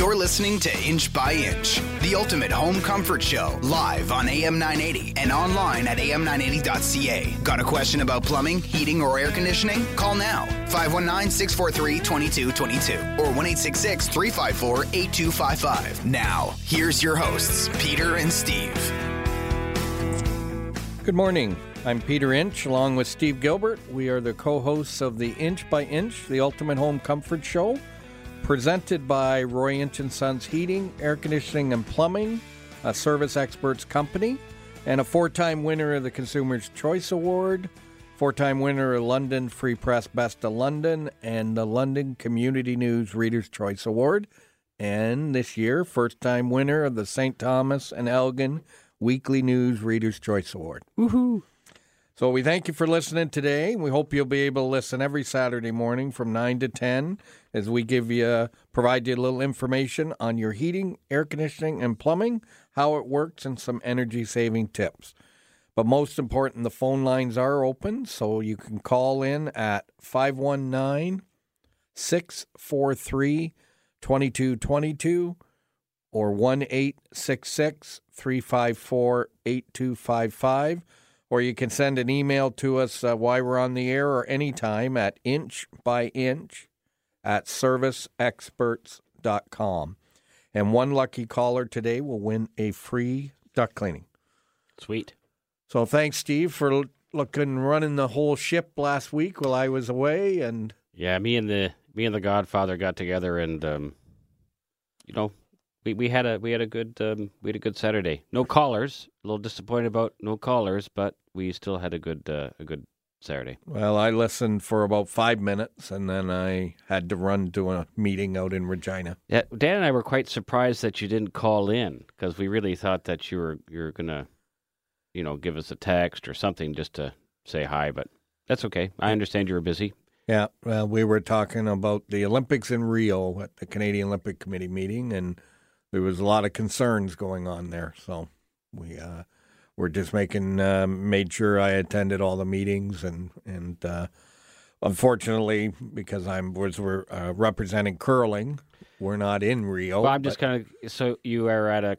You're listening to Inch by Inch, the ultimate home comfort show, live on AM 980 and online at am980.ca. Got a question about plumbing, heating, or air conditioning? Call now 519 643 2222 or 1 354 8255. Now, here's your hosts, Peter and Steve. Good morning. I'm Peter Inch, along with Steve Gilbert. We are the co hosts of the Inch by Inch, the ultimate home comfort show presented by Roy and Sons Heating, Air Conditioning and Plumbing, a service experts company, and a four-time winner of the Consumer's Choice Award, four-time winner of London Free Press Best of London, and the London Community News Reader's Choice Award, and this year first-time winner of the St. Thomas and Elgin Weekly News Reader's Choice Award. Woohoo! So we thank you for listening today. We hope you'll be able to listen every Saturday morning from 9 to 10 as we give you provide you a little information on your heating, air conditioning and plumbing, how it works and some energy saving tips. But most important, the phone lines are open so you can call in at 519 643 2222 or 1 866 354 8255 or you can send an email to us uh, while we're on the air or anytime at inch by inch at serviceexperts.com. And one lucky caller today will win a free duct cleaning. Sweet. So thanks, Steve, for looking and running the whole ship last week while I was away. And yeah, me and the me and the Godfather got together, and um, you know, we, we had a we had a good um, we had a good Saturday. No callers. A little disappointed about no callers, but we still had a good uh, a good Saturday. Well, I listened for about five minutes, and then I had to run to a meeting out in Regina. Yeah, Dan and I were quite surprised that you didn't call in because we really thought that you were you were gonna, you know, give us a text or something just to say hi. But that's okay. I understand you were busy. Yeah, well, we were talking about the Olympics in Rio at the Canadian Olympic Committee meeting, and there was a lot of concerns going on there. So we uh, were just making uh, made sure I attended all the meetings, and and uh, unfortunately, because I'm was we're uh, representing curling, we're not in Rio. Well, I'm just kind of so you are at a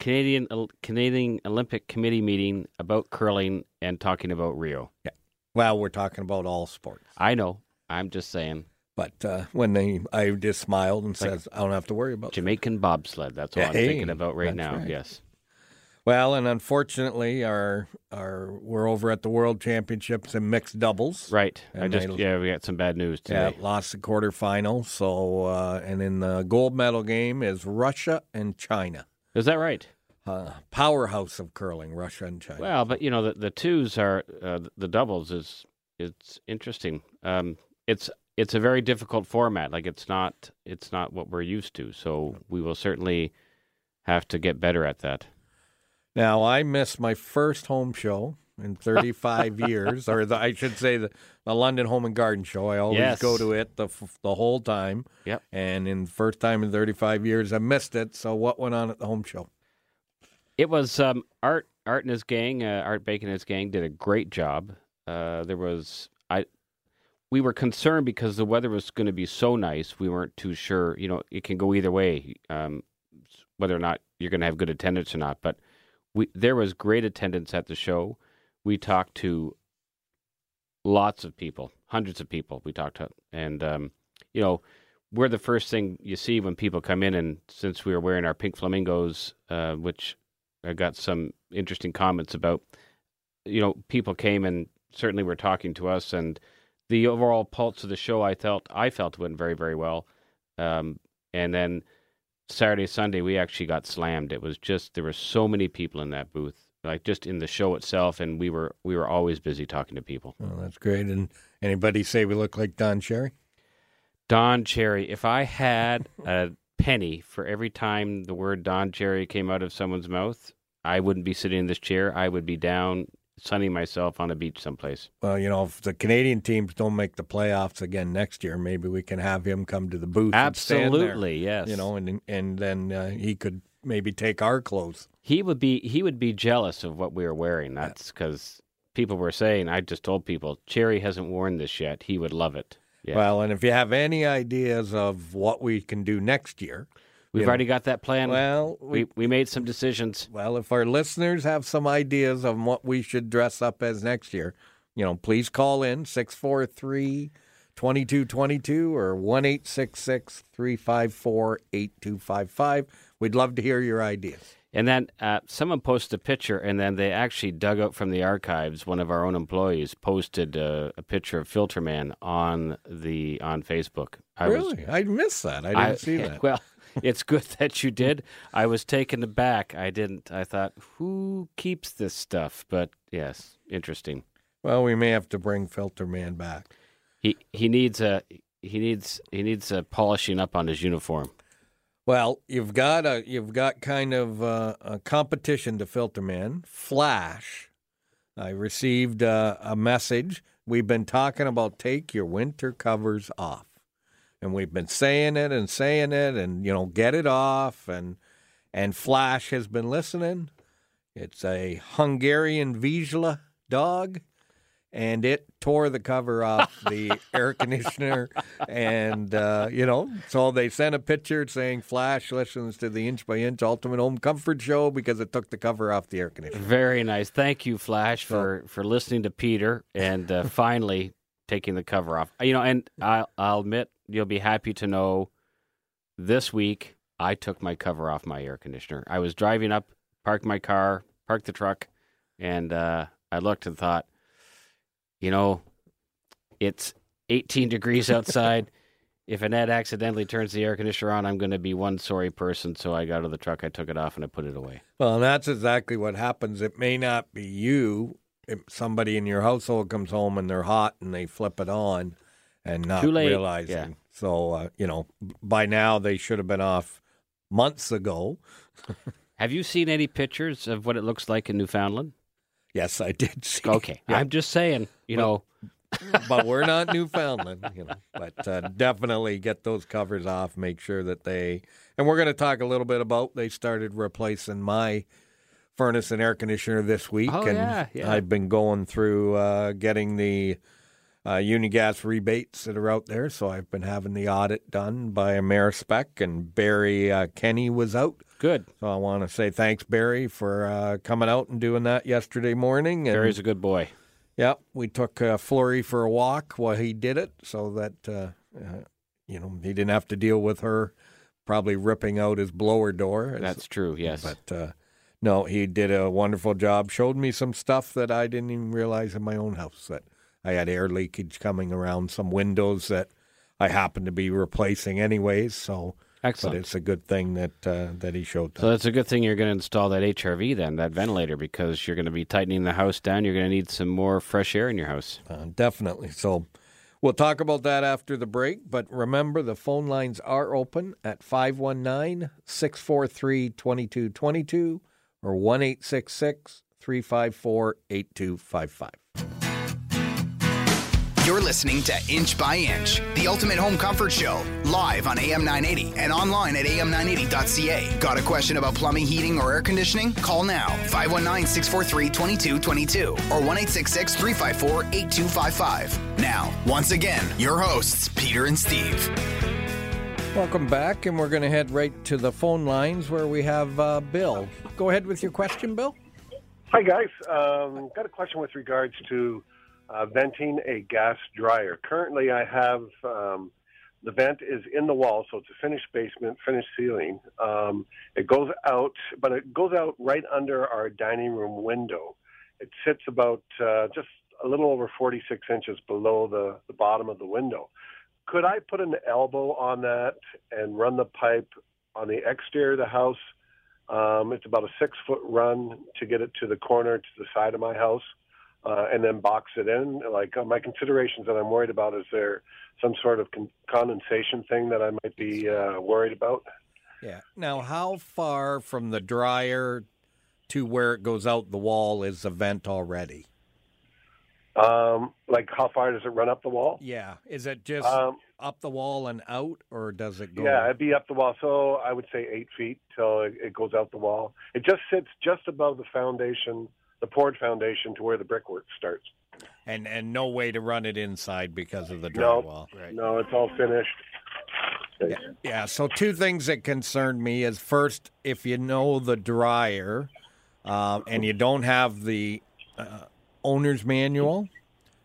Canadian Canadian Olympic Committee meeting about curling and talking about Rio. Yeah. Well, we're talking about all sports. I know. I'm just saying. But uh, when they, I just smiled and says, "I don't have to worry about Jamaican that. bobsled." That's what hey, I'm thinking about right now. Right. Yes. Well, and unfortunately, our our we're over at the World Championships in mixed doubles. Right. I just yeah, we got some bad news today. Yeah, lost the quarterfinal. So, uh, and in the gold medal game is Russia and China. Is that right? Uh, powerhouse of curling, Russia and China. Well, but you know the the twos are uh, the doubles is it's interesting. Um, it's it's a very difficult format. Like it's not it's not what we're used to. So we will certainly have to get better at that. Now I missed my first home show in 35 years, or the, I should say the, the London Home and Garden Show. I always yes. go to it the the whole time. Yep. And in first time in 35 years, I missed it. So what went on at the home show? It was um, Art. Art and his gang, uh, Art Bacon and his gang, did a great job. Uh, there was I we were concerned because the weather was going to be so nice. We weren't too sure. You know, it can go either way, um, whether or not you're going to have good attendance or not. But we there was great attendance at the show. We talked to lots of people, hundreds of people. We talked to, and um, you know, we're the first thing you see when people come in. And since we were wearing our pink flamingos, uh, which I got some interesting comments about, you know, people came and certainly were talking to us and the overall pulse of the show, I felt I felt went very very well. Um, and then Saturday Sunday we actually got slammed. It was just there were so many people in that booth, like just in the show itself, and we were we were always busy talking to people. Oh, that's great. And anybody say we look like Don Cherry? Don Cherry. If I had a penny for every time the word Don Cherry came out of someone's mouth, I wouldn't be sitting in this chair. I would be down sunning myself on a beach someplace. Well, you know, if the Canadian teams don't make the playoffs again next year, maybe we can have him come to the booth. Absolutely, yes. You know, and and then uh, he could maybe take our clothes. He would be he would be jealous of what we were wearing. That's because people were saying. I just told people Cherry hasn't worn this yet. He would love it. Yeah. Well, and if you have any ideas of what we can do next year, We've you know, already got that plan. well, we, we we made some decisions. well, if our listeners have some ideas on what we should dress up as next year, you know, please call in 643 2222 or 1 354 8255. We'd love to hear your ideas. And then uh, someone posted a picture, and then they actually dug out from the archives. One of our own employees posted uh, a picture of Filterman on the on Facebook. I was- really? I missed that. I didn't see that. Well, it's good that you did. I was taken aback. I didn't. I thought, who keeps this stuff? But yes, interesting. Well, we may have to bring Filter Man back. He he needs a he needs he needs a polishing up on his uniform. Well, you've got a you've got kind of uh, a competition to Filter Man. Flash. I received uh, a message. We've been talking about take your winter covers off, and we've been saying it and saying it, and you know get it off, and and Flash has been listening. It's a Hungarian Vizsla dog, and it tore the cover off the air conditioner. And, uh, you know, so they sent a picture saying Flash listens to the Inch by Inch Ultimate Home Comfort Show because it took the cover off the air conditioner. Very nice. Thank you, Flash, for for listening to Peter and uh, finally taking the cover off. You know, and I'll, I'll admit you'll be happy to know this week I took my cover off my air conditioner. I was driving up, parked my car, parked the truck, and uh, I looked and thought, you know, it's 18 degrees outside. if Annette accidentally turns the air conditioner on, I'm going to be one sorry person. So I got out of the truck, I took it off, and I put it away. Well, and that's exactly what happens. It may not be you. Somebody in your household comes home and they're hot and they flip it on and not realizing. yeah. So, uh, you know, by now they should have been off months ago. Have you seen any pictures of what it looks like in Newfoundland? Yes, I did see. Okay, Yeah. I'm just saying, you Well, know, but we're not Newfoundland, you know. But uh, definitely get those covers off. Make sure that they, and we're going to talk a little bit about. They started replacing my furnace and air conditioner this week, Oh, and yeah, yeah. I've been going through uh, getting the uh, Union Gas rebates that are out there. So I've been having the audit done by Amerispec, and Barry uh, Kenny was out. good. So I want to say thanks, Barry, for uh, coming out and doing that yesterday morning. And Barry's a good boy. Yep, we took uh, Flurry for a walk while he did it, so that uh, uh, you know he didn't have to deal with her probably ripping out his blower door. That's true. Yes. But uh, no, he did a wonderful job. Showed me some stuff that I didn't even realize in my own house that I had air leakage coming around some windows that I happened to be replacing anyways. So, but Excellent. it's a good thing that uh, that he showed. That. So That. that's a good thing you're going to install that HRV then, that ventilator, because you're going to be tightening the house down. You're going to need some more fresh air in your house. Uh, definitely. So we'll talk about that after the break. But remember, the phone lines are open at 519 643 2222 or 1 354 8255. You're listening to Inch by Inch, the ultimate home comfort show, live on AM 980 and online at am980.ca. Got a question about plumbing, heating, or air conditioning? Call now 519 643 2222 or 1 354 8255. Now, once again, your hosts, Peter and Steve. Welcome back, and we're going to head right to the phone lines where we have uh, Bill. Go ahead with your question, Bill. Hi, guys. Um, got a question with regards to uh, venting a gas dryer. Currently, I have um, the vent is in the wall, so it's a finished basement, finished ceiling. Um, it goes out, but it goes out right under our dining room window. It sits about uh, just a little over 46 inches below the, the bottom of the window. Could I put an elbow on that and run the pipe on the exterior of the house? Um, it's about a six foot run to get it to the corner to the side of my house, uh, and then box it in. Like uh, my considerations that I'm worried about is there some sort of con- condensation thing that I might be uh, worried about? Yeah. Now, how far from the dryer to where it goes out the wall is the vent already? Um, like how far does it run up the wall? Yeah. Is it just Um, up the wall and out, or does it go? yeah, it'd be up the wall. So I would say eight feet till it, it goes out the wall. It just sits just above the foundation, the poured foundation, to where the brickwork starts. and and no way to run it inside because of the No, drywall. no, it's all finished. Okay. Yeah. So two things that concern me is first, if you know the dryer, uh, and you don't have the uh, owner's manual,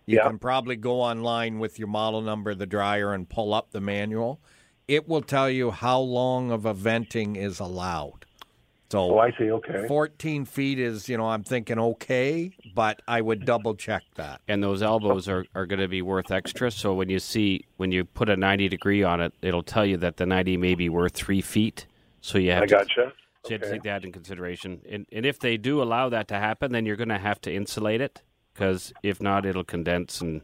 you Yeah. can probably go online with your model number of the dryer and pull up the manual. It will tell you how long of a venting is allowed. So Oh, I see. Okay. 14 feet is, you know, I'm thinking okay, but I would double check that. And those elbows are, are going to be worth extra. So when you see when you put a ninety degree on it, it'll tell you that the ninety may be worth three feet. So you have I to, gotcha. So you have to take that in consideration. And, and if they do allow that to happen, then you're going to have to insulate it because if not, it'll condense and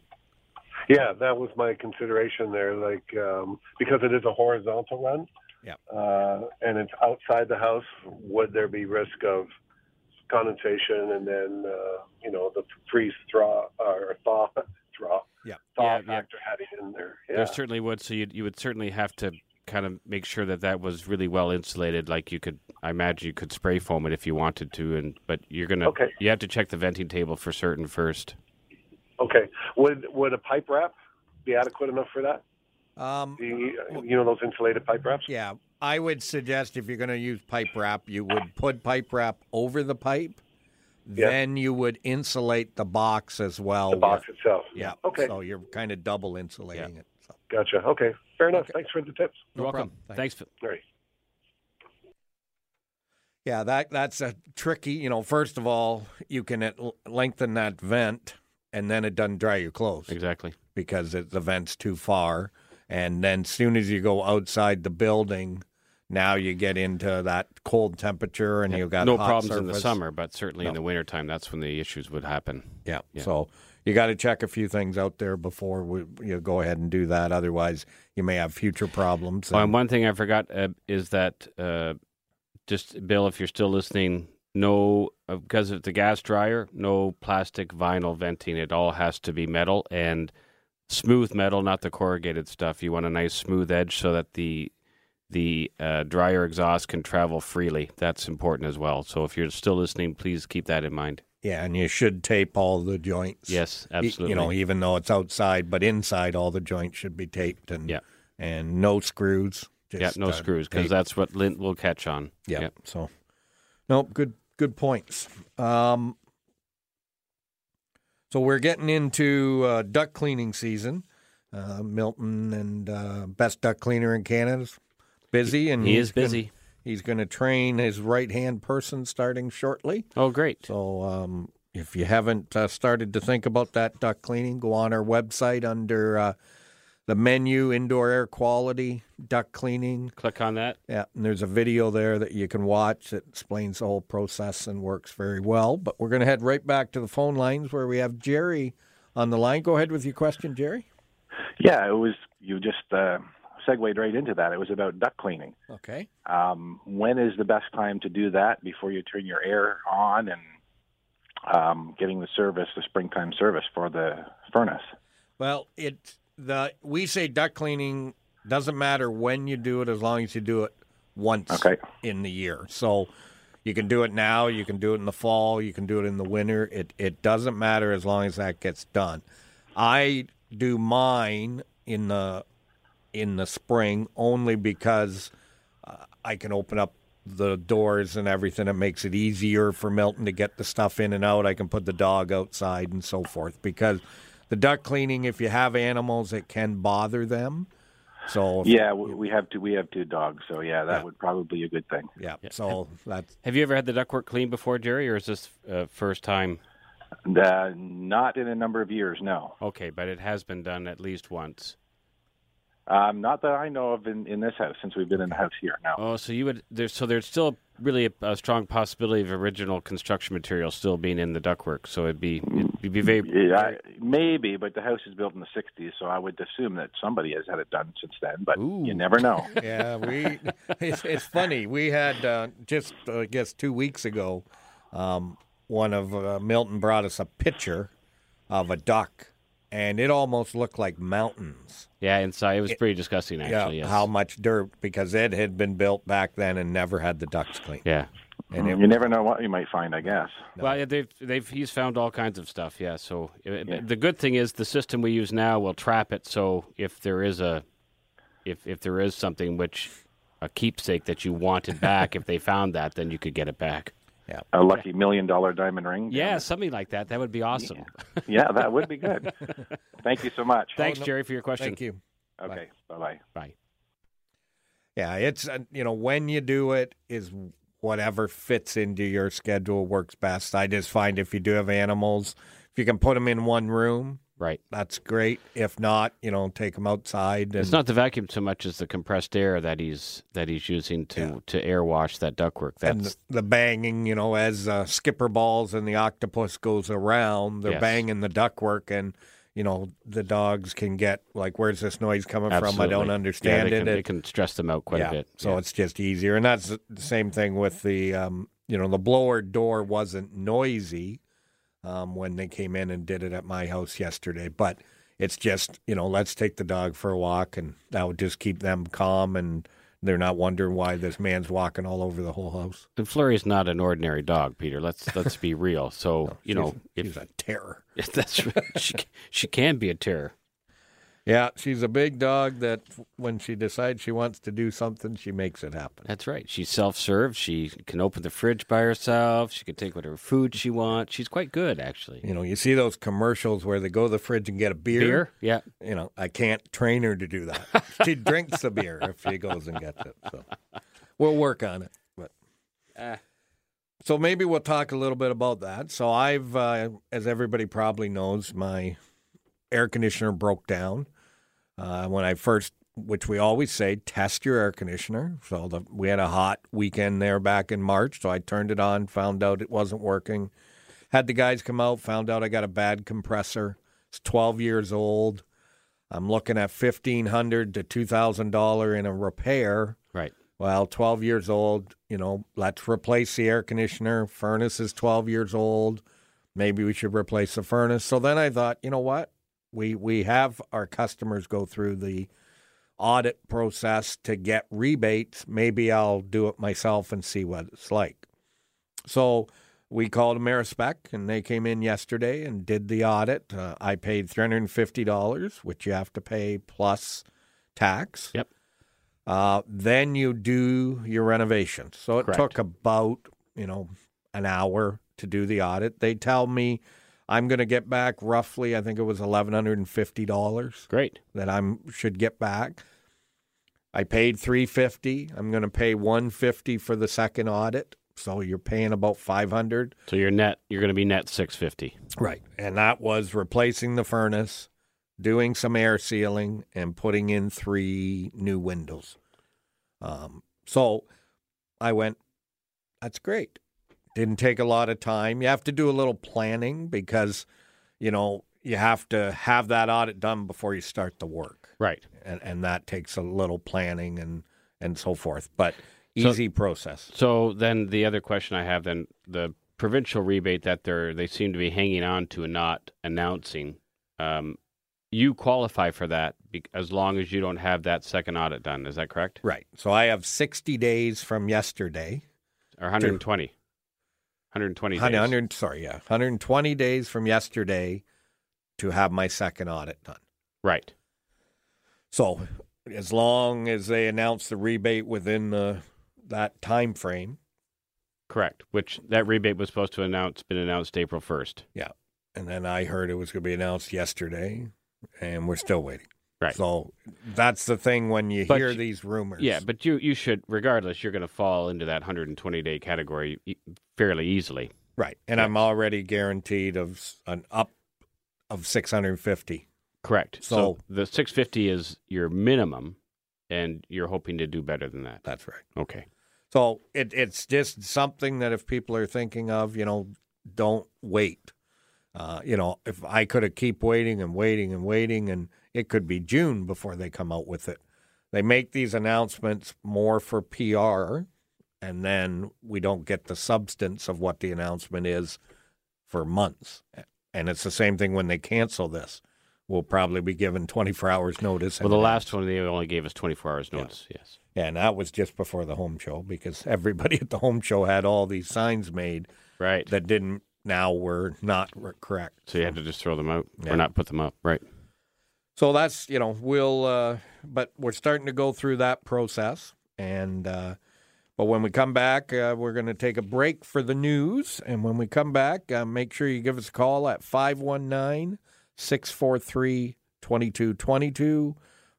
Yeah, that was my consideration there. Like um, because it is a horizontal run, yeah, uh, and it's outside the house, would there be risk of condensation and then uh, you know the freeze thaw or thaw thaw Yep. thaw Yeah, yeah. factor having in there? Yeah. there certainly would. So you you would certainly have to kind of make sure that that was really well insulated. Like you could, I imagine you could spray foam it if you wanted to, and but you're gonna Okay. you have to check the venting table for certain first. Okay. Would would a pipe wrap be adequate enough for that? Um, The, you know those insulated pipe wraps? yeah, I would suggest if you're going to use pipe wrap, you would put pipe wrap over the pipe. Yeah. Then you would insulate the box as well. The box with- itself. yeah. Okay. So you're kind of double insulating it. So, Gotcha. Okay. Fair enough. Okay. Thanks for the tips. You're welcome. problem. Thanks. Phil. All right. Yeah, that that's a tricky. You know, first of all, you can at- lengthen that vent, and then it doesn't dry your clothes Exactly. because it, the vent's too far. And then, soon as you go outside the building, now you get into that cold temperature, and you've got no problems in the summer, but certainly in No. the wintertime, that's when the issues would happen. Yeah. Yeah. So you got to check a few things out there before we you go ahead and do that. Otherwise, you may have future problems. Oh, and and- one thing I forgot uh, is that uh, just Bill, if you're still listening, no uh, because of the gas dryer, no plastic vinyl venting. It all has to be metal and smooth metal, not the corrugated stuff. You want a nice smooth edge so that the the uh, dryer exhaust can travel freely. That's important as well. So if you're still listening, please keep that in mind. yeah, and you should tape all the joints. Yes, absolutely. You know, even though it's outside, but inside, all the joints should be taped and Yeah. and no screws. yeah, no uh, screws because that's what lint will catch on. yeah. yeah. So, nope, good good points. Um, so we're getting into uh, duct cleaning season. Uh, Milton and uh, best duct cleaner in Canada's busy, and He is busy. Gonna, he's going to train his right hand person starting shortly. Oh, great. So um, if you haven't uh, started to think about that duct cleaning, go on our website under uh, the menu indoor air quality duct cleaning. Click on that. Yeah, and there's a video there that you can watch that explains the whole process and works very well. But we're going to head right back to the phone lines where we have Jerry on the line. Go ahead with your question, Jerry. Yeah, it was. You just uh, segued right into that. It was about duct cleaning. Okay. Um, when is the best time to do that before you turn your air on and um, getting the service, the springtime service for the furnace? Well, it the we say duct cleaning doesn't matter when you do it as long as you do it once Okay. in the year. So you can do it now, you can do it in the fall, you can do it in the winter. It it doesn't matter as long as that gets done. I do mine in the in the spring only because uh, I can open up the doors and everything. It makes it easier for Milton to get the stuff in and out. I can put the dog outside and so forth because the duct cleaning, if you have animals, it can bother them. So Yeah, we, we have two. We have two dogs, so yeah, that Yeah. would probably be a good thing. yeah. So that's Have you ever had the ductwork cleaned before, Jerry, or is this uh, first time? Uh, not in a number of years, no. Okay, but it has been done at least once. Um, not that I know of in, in this house since we've been in the house here. now. Oh, so you would there's so there's still really a, a strong possibility of original construction material still being in the ductwork. So it'd be it'd be very Yeah, maybe, but the house is built in the '60s, so I would assume that somebody has had it done since then. But Ooh. you never know. yeah, we. It's, it's funny. We had uh, just uh, I guess two weeks ago, um, one of uh, Milton brought us a picture of a duct, and it almost looked like mountains. yeah inside. It was pretty disgusting actually. yeah, yes. how much dirt because it had been built back then and never had the ducts cleaned. yeah. And it, You never know what you might find, I guess. Well, yeah, they've they've he's found all kinds of stuff. Yeah. So uh, Yeah. the good thing is the system we use now will trap it. So if there is a if if there is something which a keepsake that you wanted back, if they found that, then you could get it back. A lucky million dollar diamond ring. Yeah, something like that. That would be awesome. Yeah, that would be good. Thank you so much. Thanks, Jerry, for your question. thank you. Okay, bye bye. Bye. Yeah, it's uh, you know when you do it is whatever fits into your schedule works best. I just find if you do have animals, if you can put them in one room, Right. that's great. If not, you know, take them outside. And, It's not the vacuum so much as the compressed air that he's that he's using to Yeah. to air wash that ductwork. and That's the, the banging, you know, as uh, skipper balls and the octopus goes around, they're Yes. banging the ductwork, and you know the dogs can get like, "Where's this noise coming from? I don't Yeah, understand they it." Can, It- can stress them out quite yeah, a bit. so Yeah. it's just easier, and that's the same thing with the, um, you know, the blower door wasn't noisy um, when they came in and did it at my house yesterday, but it's just, you know, let's take the dog for a walk, and that would just keep them calm and. They're not wondering why this man's walking all over the whole house. And Flurry's not an ordinary dog, Peter. Let's let's be real. So you know, she's if a terror. that's right, she she can be a terror. Yeah, she's a big dog that when she decides she wants to do something, she makes it happen. That's right. She's self-served. She can open the fridge by herself. She can take whatever food she wants. She's quite good, actually. You know, you see those commercials where they go to the fridge and get a beer. Beer? Yeah. You know, I can't train her to do that. she drinks the beer if she goes and gets it. So we'll work on it. But Ah. so maybe we'll talk a little bit about that. So I've, uh, as everybody probably knows, my air conditioner broke down uh, when I first, which we always say, test your air conditioner. So the, we had a hot weekend there back in March, so I turned it on, found out it wasn't working. Had the guys come out, found out I got a bad compressor. It's 12 years old. I'm looking at 1,500 to two thousand dollar in a repair. Right. Well, 12 years old, you know, let's replace the air conditioner. Furnace is 12 years old. Maybe we should replace the furnace. So then I thought, you know what? We we have our customers go through the audit process to get rebates. Maybe I'll do it myself and see what it's like. So we called Amerispec and they came in yesterday and did the audit. Uh, I paid $350, which you have to pay plus tax. Yep. Uh, then you do your renovation. So it Correct. took about, you know, an hour to do the audit. They tell me I'm going to get back roughly, I think it was $1,150 Great. that I'm should get back. I paid 350. I'm going to pay 150 for the second audit. So you're paying about 500. So you're net. You're going to be net six fifty. Right. And that was replacing the furnace, doing some air sealing, and putting in three new windows. Um, so I went, that's great. Didn't take a lot of time. You have to do a little planning because, you know, you have to have that audit done before you start the work. Right. And, and that takes a little planning and, and so forth. But So- easy process. So then the other question I have then the provincial rebate that they're they seem to be hanging on to and not announcing. Um, you qualify for that be- as long as you don't have that second audit done. Is that correct? Right. So I have 60 days from yesterday. Or 120? 120 days. 100, sorry, yeah, 120 days from yesterday to have my second audit done. Right. So, as long as they announce the rebate within the that time frame, Correct. Which that rebate was supposed to announce been announced April 1st. Yeah. and then I heard it was going to be announced yesterday, and we're still waiting. Right. So that's the thing when you But hear you- these rumors. Yeah, but you you should regardless you're going to fall into that 120 day category fairly easily. right. And I'm already guaranteed of an up of 650. Correct. So, So- the 650 is your minimum and you're hoping to do better than that. That's right. Okay. So it, it's just something that if people are thinking of, you know, don't wait. Uh, you know, if I could have keep waiting and waiting and waiting, and it could be June before they come out with it. They make these announcements more for PR, and then we don't get the substance of what the announcement is for months. And it's the same thing when they cancel this. we'll probably be given 24 hours notice. Well, the last one they only gave us 24 hours notice. Yes. Yeah, and that was just before the home show because everybody at the home show had all these signs made Right. that didn't now were not correct. so you had to just throw them out Yeah. or not put them up. Right. So that's you know we'll uh, but we're starting to go through that process and uh, but when we come back uh, we're going to take a break for the news. And when we come back uh, make sure you give us a call at 519-643-2222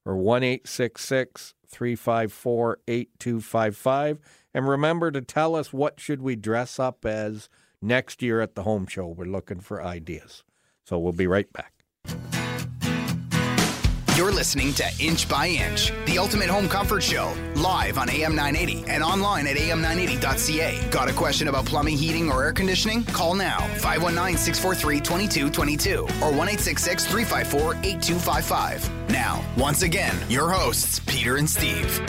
or 1-866-354-8255 and remember to tell us what should we dress up as next year at the home show. We're looking for ideas. So we'll be right back You're listening to Inch by Inch, the ultimate home comfort show, live on AM 980 and online at am980.ca. Got a question about plumbing, heating, or air conditioning? Call now 519 643 2222 or 1 354 8255. Now, once again, your hosts, Peter and Steve.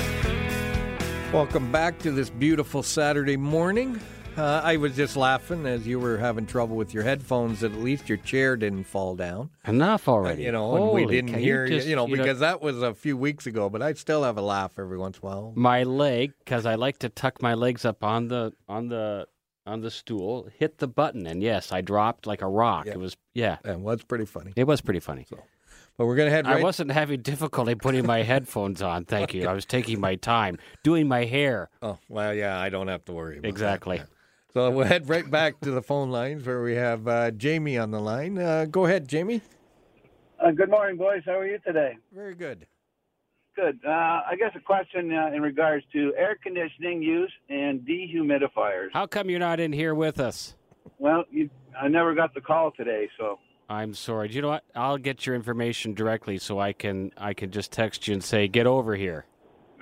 Welcome back to this beautiful Saturday morning. Uh, I was just laughing as you were having trouble with your headphones that at least your chair didn't fall down. Enough already. You know, and we didn't hear you, just- you know, because that was a few weeks ago, but I still have a laugh every once in a while. my leg because I like to tuck my legs up on the on the on the stool, hit the button, and yes, I dropped like a rock. Yeah. It was yeah, And was pretty funny. it was pretty funny. But we're going to head right I wasn't having difficulty putting my headphones on. Thank you. I was taking my time doing my hair. Oh, well, yeah, I don't have to worry about that. Exactly. So we'll head right back to the phone lines where we have uh, Jamie on the line. Uh, go ahead, Jamie. Uh, good morning, boys. How are you today? Very good. Good. Uh, I guess a question uh, in regards to air conditioning use and dehumidifiers. How come you're not in here with us? Well, you, I never got the call today, so I'm sorry. Do you know what? I'll get your information directly so I can I can just text you and say get over here.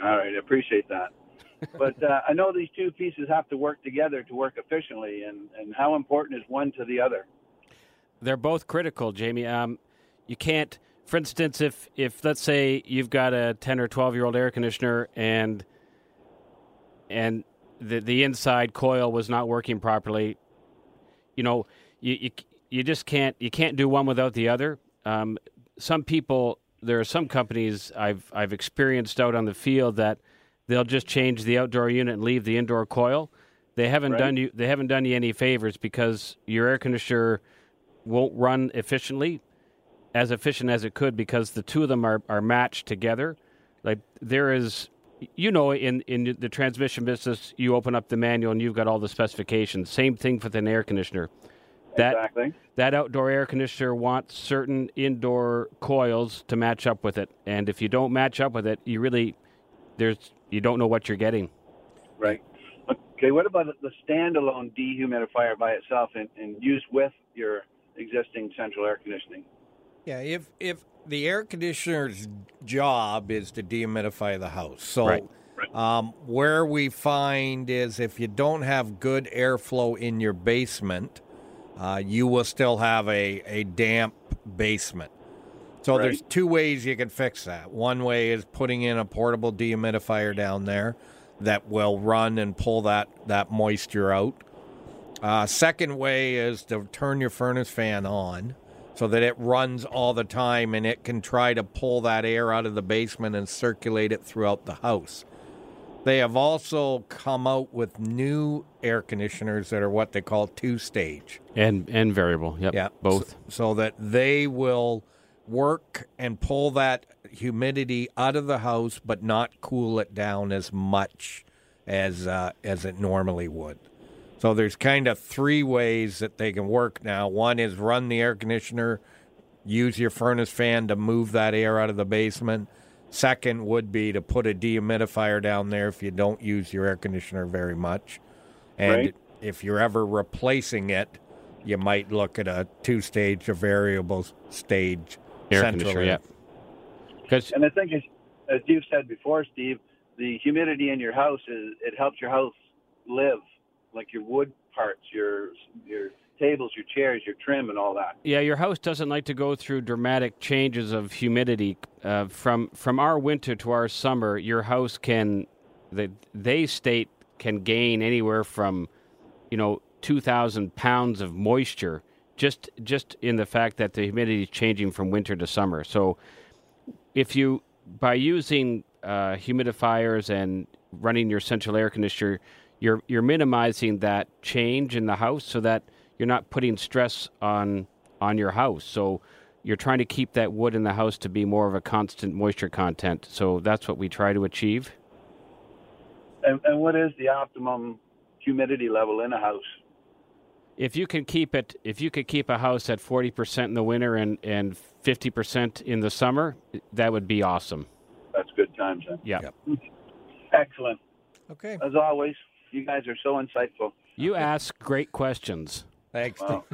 all right, I appreciate that. But uh, I know these two pieces have to work together to work efficiently, and, and how important is one to the other? they're both critical, Jamie. Um, you can't, for instance, if if let's say you've got a ten or twelve year old air conditioner and and the the inside coil was not working properly, you know, you you, you just can't you can't do one without the other. Um, some people, there are some companies I've I've experienced out on the field that they'll just change the outdoor unit and leave the indoor coil. They haven't Right. done you they haven't done you any favors because your air conditioner won't run efficiently, as efficient as it could because the two of them are, are matched together. Like there is, you know, in, in the transmission business, you open up the manual and you've got all the specifications. Same thing with an air conditioner. That exactly. that outdoor air conditioner wants certain indoor coils to match up with it, and if you don't match up with it, you really there's you don't know what you're getting. Right. Okay. What about the standalone dehumidifier by itself and, and used with your existing central air conditioning? Yeah, if if the air conditioner's job is to dehumidify the house, so Right. um, where we find is if you don't have good airflow in your basement, uh, you will still have a, a damp basement. So there's two ways you can fix that. One way is putting in a portable dehumidifier down there that will run and pull that, that moisture out. Uh, second way is to turn your furnace fan on so that it runs all the time and it can try to pull that air out of the basement and circulate it throughout the house. They have also come out with new air conditioners that are what they call two stage. And and variable, yep, Yeah, both. So, so that they will work and pull that humidity out of the house, but not cool it down as much as uh, as it normally would. So there's kind of three ways that they can work now. One is run the air conditioner, use your furnace fan to move that air out of the basement. Second would be to put a dehumidifier down there if you don't use your air conditioner very much. And Right. if you're ever replacing it, you might look at a two stage or variable stage Air central conditioner, yeah. And I think, as, as you've said before, Steve, the humidity in your house is it helps your house live, like your wood parts, your your tables, your chairs, your trim, and all that. Yeah, your house doesn't like to go through dramatic changes of humidity. Uh, from from our winter to our summer, your house can, they, they state, can gain anywhere from, you know, two thousand pounds of moisture just just in the fact that the humidity is changing from winter to summer. So if you by using uh, humidifiers and running your central air conditioner, you're you're minimizing that change in the house so that you're not putting stress on on your house. So you're trying to keep that wood in the house to be more of a constant moisture content. So that's what we try to achieve. And, and what is the optimum humidity level in a house? If you can keep it, if you could keep a house at forty percent in the winter and and fifty percent in the summer, that would be awesome. That's good times then. Yeah. Excellent. Okay. As always, you guys are so insightful. You ask great questions. Thanks. Well,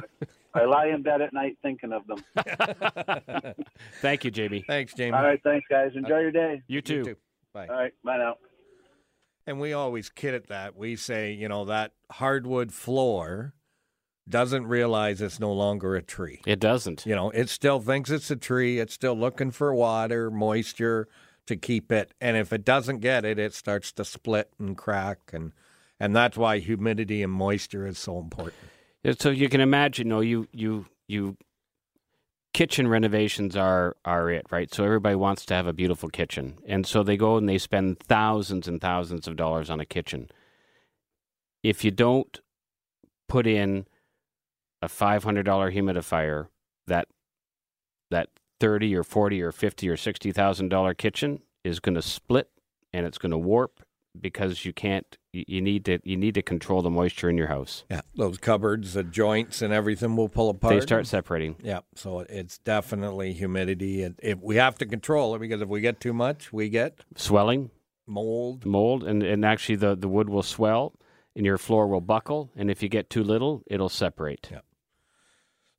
I lie in bed at night thinking of them. Thank you, Jamie. Thanks, Jamie. All right, thanks, guys. Enjoy your day. You too. You too. Bye. All right, bye now. And we always kid at that. We say, you know, that hardwood floor doesn't realize it's no longer a tree. It doesn't. You know, it still thinks it's a tree. It's still looking for water, moisture to keep it. And if it doesn't get it, it starts to split and crack. And, and that's why humidity and moisture is so important. So you can imagine, you know, you you you kitchen renovations are are it, right? So everybody wants to have a beautiful kitchen. And so they go and they spend thousands and thousands of dollars on a kitchen. If you don't put in a $500 humidifier, that that 30 or 40 or 50 or 60,000 dollar kitchen is going to split and it's going to warp because you can't you you need to you need to control the moisture in your house. Yeah. Those cupboards, the joints, and everything will pull apart. They start separating. Yeah, so it's definitely humidity, and if we have to control it because if we get too much, we get Swelling, mold. mold, and, and actually the, the wood will swell and your floor will buckle. And if you get too little, it'll separate. Yeah.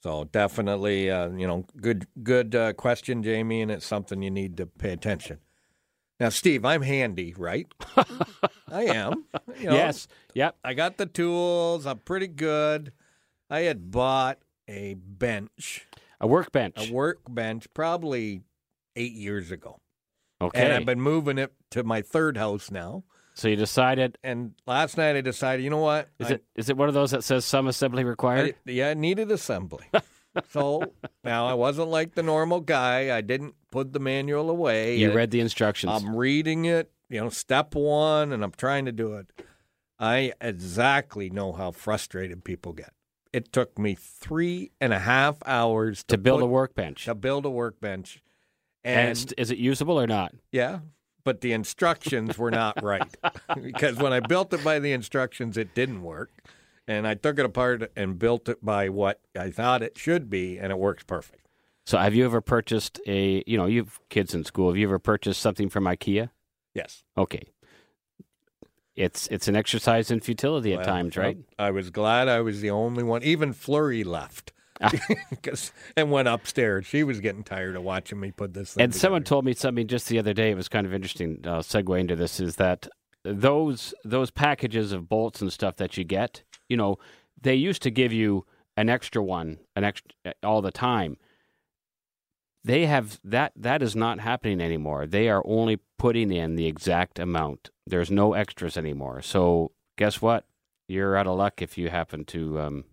So definitely, uh, you know, good good uh, question, Jamie, and it's something you need to pay attention. Now, Steve, I'm handy, right? I am. You know, Yes. Yep. I got the tools. I'm pretty good. I had bought a bench, A workbench. a workbench, probably eight years ago, okay. and I've been moving it to my third house now. So you decided And last night I decided, you know what? is I- it is it one of those that says some assembly I, required? yeah, needed assembly. so now I wasn't like the normal guy. I didn't put the manual away. you And read the instructions. I'm reading it, you know, step one, and I'm trying to do it. I exactly know how frustrated people get. It took me three and a half hours to, to build put- a workbench. to build a workbench, and and is it usable or not? yeah, but the instructions were not right because when I built it by the instructions, it didn't work. And I took it apart and built it by what I thought it should be, and it works perfect. So have you ever purchased a you know, you've kids in school, have you ever purchased something from IKEA? Yes. Okay. It's it's an exercise in futility at Well, times, right? I was glad I was the only one. Even Flurry left. 'Cause- and went upstairs. She was getting tired of watching me put this thing And someone told me something just the other day. It was kind of interesting. Uh, segue into this is that those those packages of bolts and stuff that you get, you know, they used to give you an extra one, an extra all the time. They have that. That is not happening anymore. They are only putting in the exact amount. There's no extras anymore. So guess what? You're out of luck if you happen to, um,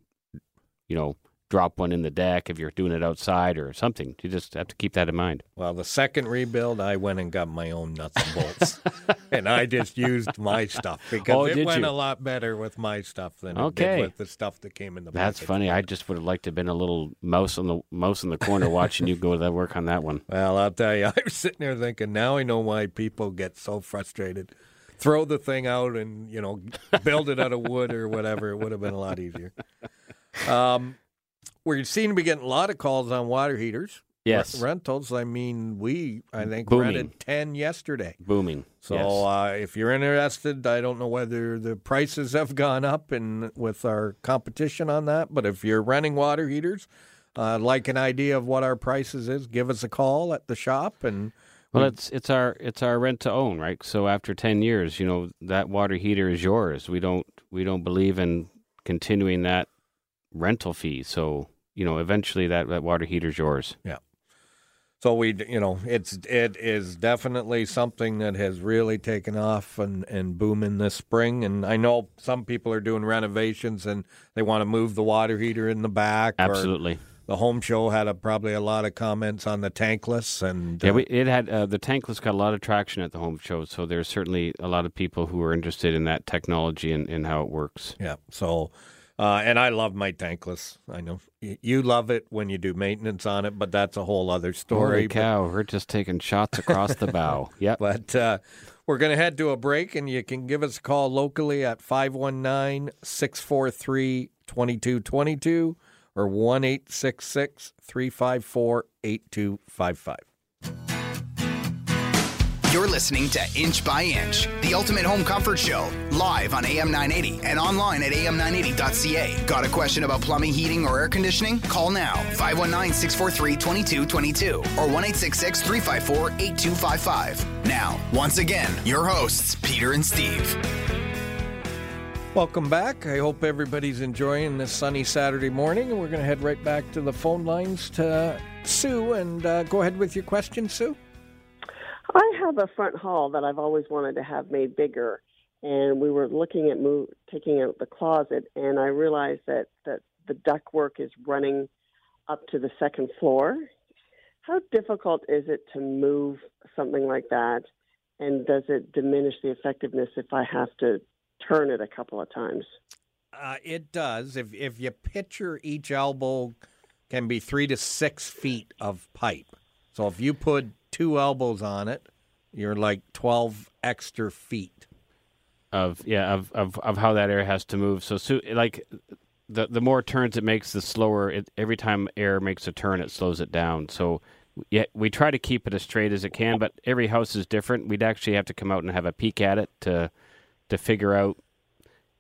you know, drop one in the deck if you're doing it outside or something. You just have to keep that in mind. Well, the second rebuild, I went and got my own nuts and bolts, and I just used my stuff because Oh, it went you? a lot better with my stuff than it Okay. did with the stuff that came in the. That's funny. I just would have liked to have been a little mouse on the mouse in the corner watching you go to that work on that one. Well, I'll tell you, I was sitting there thinking, now I know why people get so frustrated. Throw the thing out and you know build it out of wood or whatever. It would have been a lot easier. Um, we seem to be getting a lot of calls on water heaters. Yes, Re- rentals. I mean, we I think Booming. rented ten yesterday. booming. So yes. uh, if you're interested, I don't know whether the prices have gone up in with our competition on that, but if you're renting water heaters, uh, like an idea of what our prices is, give us a call at the shop and well, it's it's our it's our rent to own, right? So after ten years, you know that water heater is yours. We don't we don't believe in continuing that rental fee. So you know eventually that that water heater's yours. Yeah. So we, you know, it's it is definitely something that has really taken off and and booming this spring. And I know some people are doing renovations and they want to move the water heater in the back. or Absolutely. the home show had a, probably a lot of comments on the tankless and Yeah, uh, we, it had uh, the tankless got a lot of traction at the home show, so there's certainly a lot of people who are interested in that technology and, and how it works. Yeah. So, uh, and I love my tankless. I know you love it when you do maintenance on it, but that's a whole other story. Holy But- cow, we're just taking shots across the bow. Yep. But uh, we're going to head to a break, and you can give us a call locally at 519 643 2222 or 1 354 8255. You're listening to Inch by Inch, the ultimate home comfort show, live on AM 980 and online at am980.ca. Got a question about plumbing, heating, or air conditioning? Call now 519 643 2222 or 1 354 8255. Now, once again, your hosts, Peter and Steve. Welcome back. I hope everybody's enjoying this sunny Saturday morning, we're going to head right back to the phone lines to Sue. And uh, go ahead with your question, Sue. I have a front hall that I've always wanted to have made bigger, and we were looking at move, taking out the closet, and I realized that that the ductwork is running up to the second floor. How difficult is it to move something like that, and does it diminish the effectiveness if I have to turn it a couple of times? Uh, it does. If if you picture each elbow can be three to six feet of pipe. So if you put two elbows on it, you're like twelve extra feet. of yeah of, of of how that air has to move. So, so like the the more turns it makes, the slower. It, every time air makes a turn, it slows it down. So yeah, we try to keep it as straight as it can, but every house is different. We'd actually have to come out and have a peek at it to to figure out,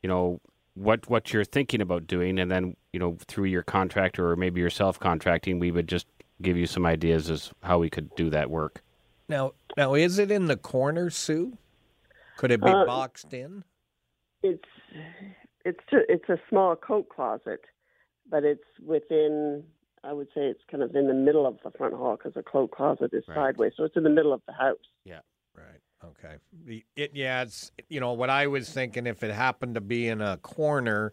you know, what what you're thinking about doing, and then you know through your contractor or maybe your self contracting, we would just give you some ideas as how we could do that work. Now, now is it in the corner, Sue? Could it be Uh, boxed in? It's it's ju- it's a small coat closet, but it's within. I would say it's kind of in the middle of the front hall because the coat closet is Right. sideways, so it's in the middle of the house. Yeah, right. Okay. It yeah, it's you know what I was thinking if it happened to be in a corner,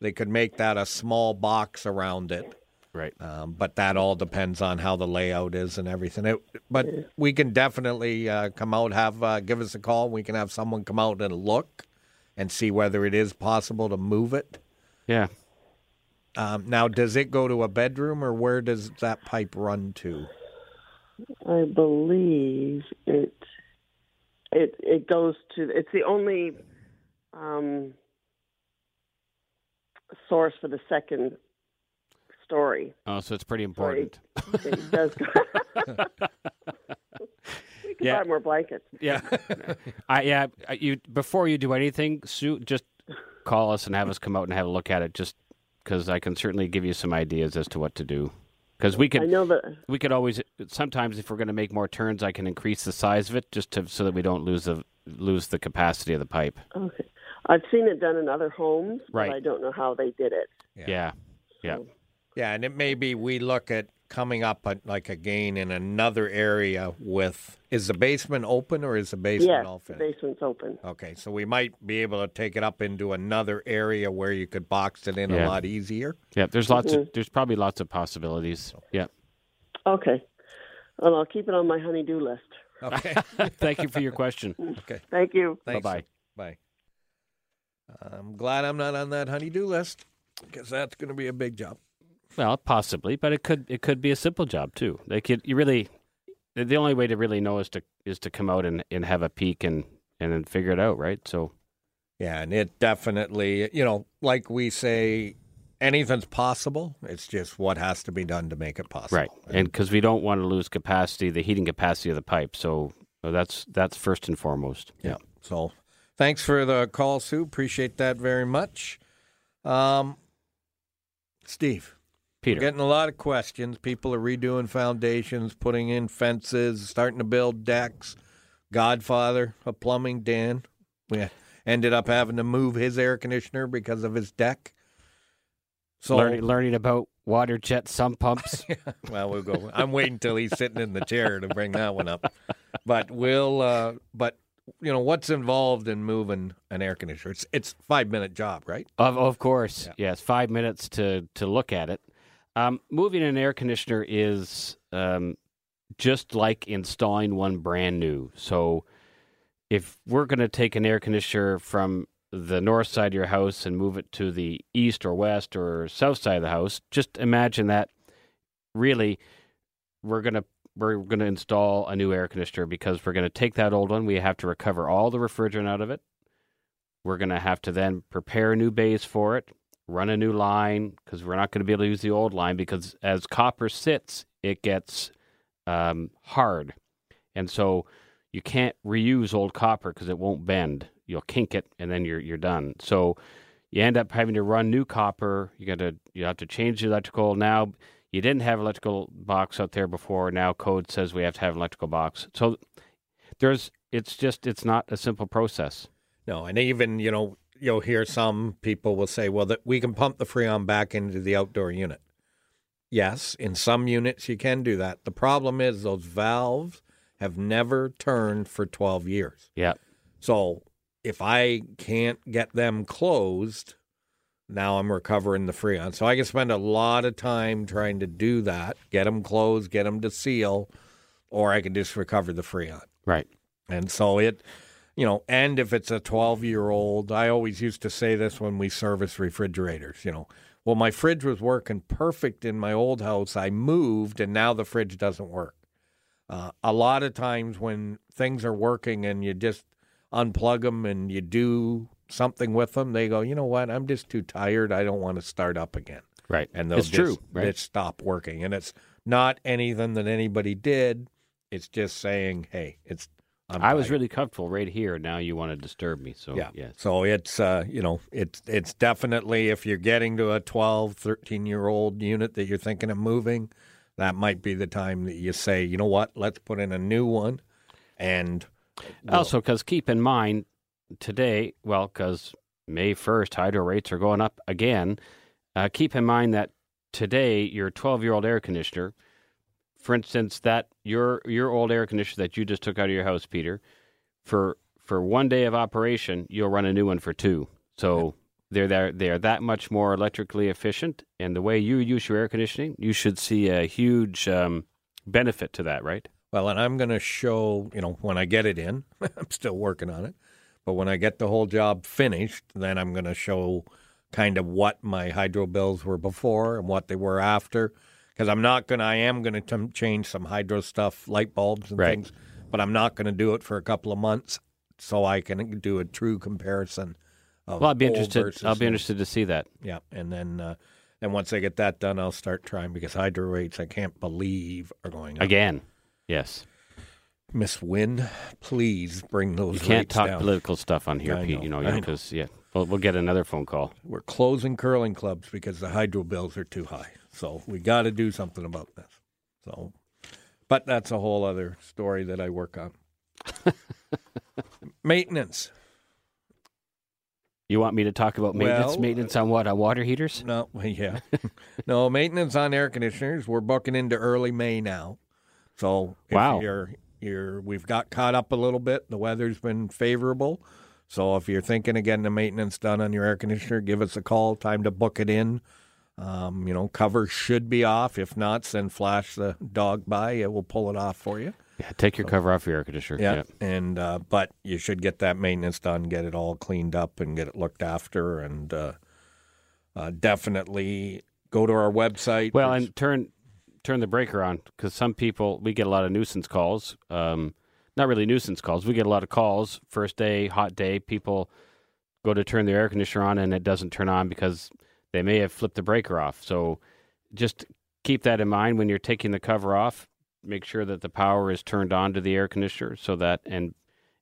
they could make that a small box around it. Right. Um, but that all depends on how the layout is and everything. It, but we can definitely uh, come out, have uh, give us a call. We can have someone come out and look and see whether it is possible to move it. Yeah. Um, now, does it go to a bedroom or where does that pipe run to? I believe it it it goes to. It's the only um, source for the second story. Oh, so it's pretty important. It does. We can Yeah. buy more blankets. Yeah, I yeah. You before you do anything, Sue, just call us and have us come out and have a look at it. Just because I can certainly give you some ideas as to what to do. Because we I could know that. we could always sometimes if we're going to make more turns, I can increase the size of it just to so that we don't lose the lose the capacity of the pipe. Okay, I've seen it done in other homes, Right. but I don't know how they did it. Yeah, yeah, Yeah, and it may be we look at coming up at like gain in another area with is the basement open or is the basement yes, all the basement's open. Okay, so we might be able to take it up into another area where you could box it in Yeah. a lot easier. yeah. There's lots Mm-hmm. of there's probably lots of possibilities. Yeah. Okay, well, I'll keep it on my honey-do list. Okay. Thank you for your question. okay. Thank you. Thanks. Bye-bye. Bye. I'm glad I'm not on that honey-do list because that's going to be a big job. Well, possibly, but it could it could be a simple job too. They could you really the only way to really know is to is to come out and, and have a peek and and then figure it out, right? So Yeah, and it definitely, you know, like we say, anything's possible. It's just what has to be done to make it possible. right, and because we don't want to lose capacity, the heating capacity of the pipe. So that's that's first and foremost. Yeah. So thanks for the call, Sue. Appreciate that very much. Um, Steve, Peter. we're getting a lot of questions. People are redoing foundations, putting in fences, starting to build decks. Godfather of plumbing, Dan, we ended up having to move his air conditioner because of his deck. So learning, learning about water jet sump pumps. well, we'll go. I'm waiting until he's sitting in the chair to bring that one up. But we'll. Uh, but you know what's involved in moving an air conditioner? It's it's five minute job, right? Of of course, Yeah. yes. Five minutes to to look at it. Um, moving an air conditioner is um, just like installing one brand new. So, if we're going to take an air conditioner from the north side of your house and move it to the east or west or south side of the house, just imagine that. Really, we're going to we're going to install a new air conditioner because we're going to take that old one. We have to recover all the refrigerant out of it. We're going to have to then prepare a new base for it, run a new line because we're not going to be able to use the old line because as copper sits, it gets um, hard. And so you can't reuse old copper because it won't bend. You'll kink it and then you're you're done. So you end up having to run new copper. You got to you have to change the electrical now. You didn't have electrical box out there before. Now code says we have to have an electrical box. So there's it's just it's not a simple process. No, and even you know you'll hear some people will say, well, that we can pump the freon back into the outdoor unit. Yes, in some units you can do that. The problem is those valves have never turned for 12 years. Yeah. So if I can't get them closed, now I'm recovering the freon. So I can spend a lot of time trying to do that, get them closed, get them to seal, or I can just recover the freon. Right. And so it, you know, and if it's a 12 year old, I always used to say this when we service refrigerators, you know, well, my fridge was working perfect in my old house. I moved and now the fridge doesn't work. Uh, a lot of times when things are working and you just unplug them and you do something with them, they go, you know what? I'm just too tired. I don't want to start up again. Right. And they'll it's just, true. Right. just stop working. And it's not anything that anybody did. It's just saying, hey, it's. I'm I was tired. really comfortable right here. Now you want to disturb me. So yeah. yes. So it's uh, you know, it's it's definitely if you're getting to a 12, 13 year old unit that you're thinking of moving, that might be the time that you say, you know what, let's put in a new one, and we'll- Also, because keep in mind today, well, because May first hydro rates are going up again. Uh, keep in mind that today your 12 year old air conditioner, for instance, that your your old air conditioner that you just took out of your house, Peter, for for one day of operation, you'll run a new one for two. So they're they're they're that much more electrically efficient, and the way you use your air conditioning, you should see a huge um, benefit to that, right? Well, and I'm going to show, you know, when I get it in, I'm still working on it, but when I get the whole job finished, then I'm going to show kind of what my hydro bills were before and what they were after. Because I'm not going to, I am going to change some hydro stuff, light bulbs and Right. things, but I'm not going to do it for a couple of months so I can do a true comparison. Of Well, I'll be interested. I'll be interested to see that. Yeah, and then uh, then once I get that done, I'll start trying because hydro rates I can't believe are going up. Again, yes. Miss Wynne, please bring those You can't talk down. political stuff on here, I Pete. know, You know, because yeah, we'll, we'll get another phone call. We're closing curling clubs because the hydro bills are too high. So we got to do something about this. So, but that's a whole other story that I work on. Maintenance. You want me to talk about maintenance? Well, maintenance on what? On water heaters? No, yeah, no maintenance on air conditioners. We're booking into early May now. So if Wow. you're you're we've got caught up a little bit. The weather's been favorable. So if you're thinking of getting the maintenance done on your air conditioner, give us a call. Time to book it in. Um, you know, cover should be off. If not, send Flash the dog by. It will pull it off for you. Yeah, take your cover off your air conditioner. Yeah. And uh, but you should get that maintenance done, get it all cleaned up, and get it looked after, and uh, uh, definitely go to our website. Well, There's- and turn turn the breaker on because some people we get a lot of nuisance calls. Um, not really nuisance calls. We get a lot of calls. First day, hot day, people go to turn their air conditioner on and it doesn't turn on because they may have flipped the breaker off. So just keep that in mind when you're taking the cover off. Make sure that the power is turned on to the air conditioner so that and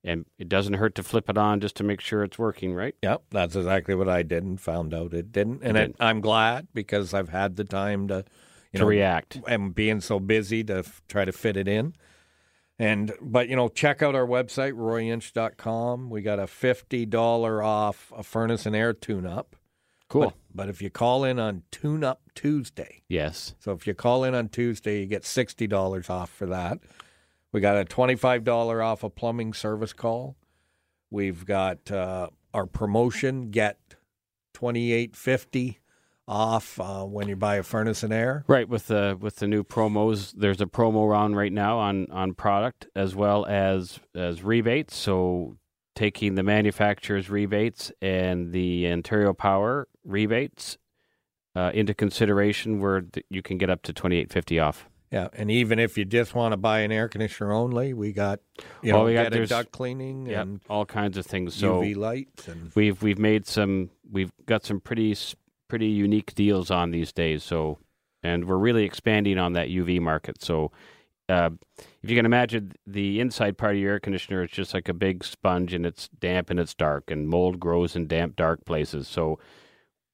and it doesn't hurt to flip it on just to make sure it's working, right? Yep, that's exactly what I did and found out it didn't. And It didn't. I'm glad because I've had the time to, you to know, react. and being so busy to f- try to fit it in. And but you know, check out our website royinch.com. We got a fifty dollar off a furnace and air tune up. Cool. But, but if you call in on Tune Up Tuesday, yes. so if you call in on Tuesday, you get sixty dollars off for that. We got a twenty-five dollar off a plumbing service call. We've got uh, our promotion get twenty-eight fifty off uh, when you buy a furnace and air. Right with the with the new promos, there's a promo round right now on on product as well as as rebates. So taking the manufacturer's rebates and the Ontario Power rebates uh, into consideration, where you can get up to twenty eight fifty off. Yeah, and even if you just want to buy an air conditioner only, we got you Well, know we got- get a duct cleaning Yep, and all kinds of things. So UV lights and we've we've made some we've got some pretty pretty unique deals on these days. So and we're really expanding on that UV market. So uh, if you can imagine, the inside part of your air conditioner is just like a big sponge, and it's damp and it's dark, and mold grows in damp, dark places. So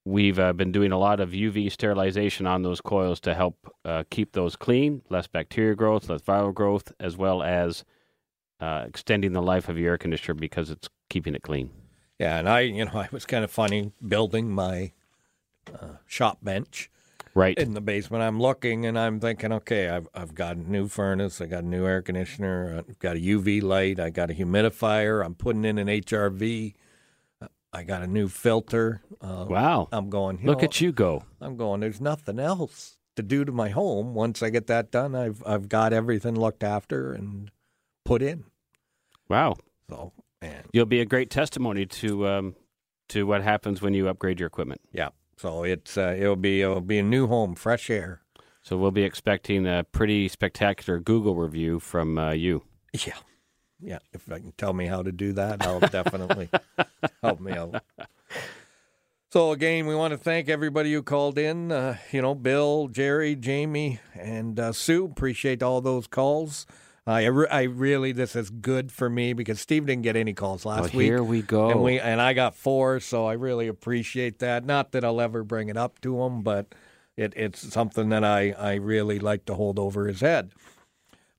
we've uh, been doing a lot of UV sterilization on those coils to help uh, keep those clean, less bacteria growth, less viral growth, as well as uh, extending the life of your air conditioner because it's keeping it clean. yeah, and I you know I was kind of funny building my uh, shop bench Right. in the basement. I'm looking and I'm thinking, okay, I've I've got a new furnace, I got a new air conditioner, I've got a UV light, I got a humidifier, I'm putting in an HRV, uh, I got a new filter. Uh, Wow. I'm going. Look know, at you go. I'm going. There's nothing else to do to my home. Once I get that done, I've I've got everything looked after and put in. Wow. So and You'll be a great testimony to um, to what happens when you upgrade your equipment. yeah, so it's uh, it'll be it'll be a new home, fresh air. So we'll be expecting a pretty spectacular Google review from uh, you. Yeah, yeah. If I can tell me how to do that, I'll definitely help me out. So again, we want to thank everybody who called in. Uh, you know, Bill, Jerry, Jamie, and uh, Sue. Appreciate all those calls. I, re- I really this is good for me because Steve didn't get any calls last Well, week. here we go. And we and I got four, so I really appreciate that. Not that I'll ever bring it up to him, but it, it's something that I, I really like to hold over his head.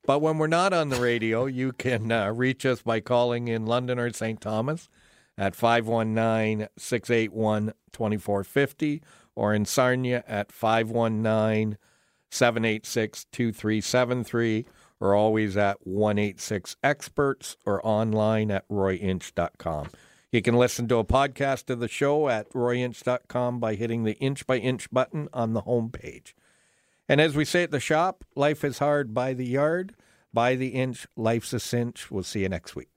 But when we're not on the radio, you can uh, reach us by calling in London or St. Thomas at 519 681 2450 or in Sarnia at 519 786 2373 or always at 186 Experts or online at royinch.com. You can listen to a podcast of the show at royinch.com by hitting the inch by inch button on the homepage. And as we say at the shop, life is hard by the yard, by the inch, life's a cinch. We'll see you next week.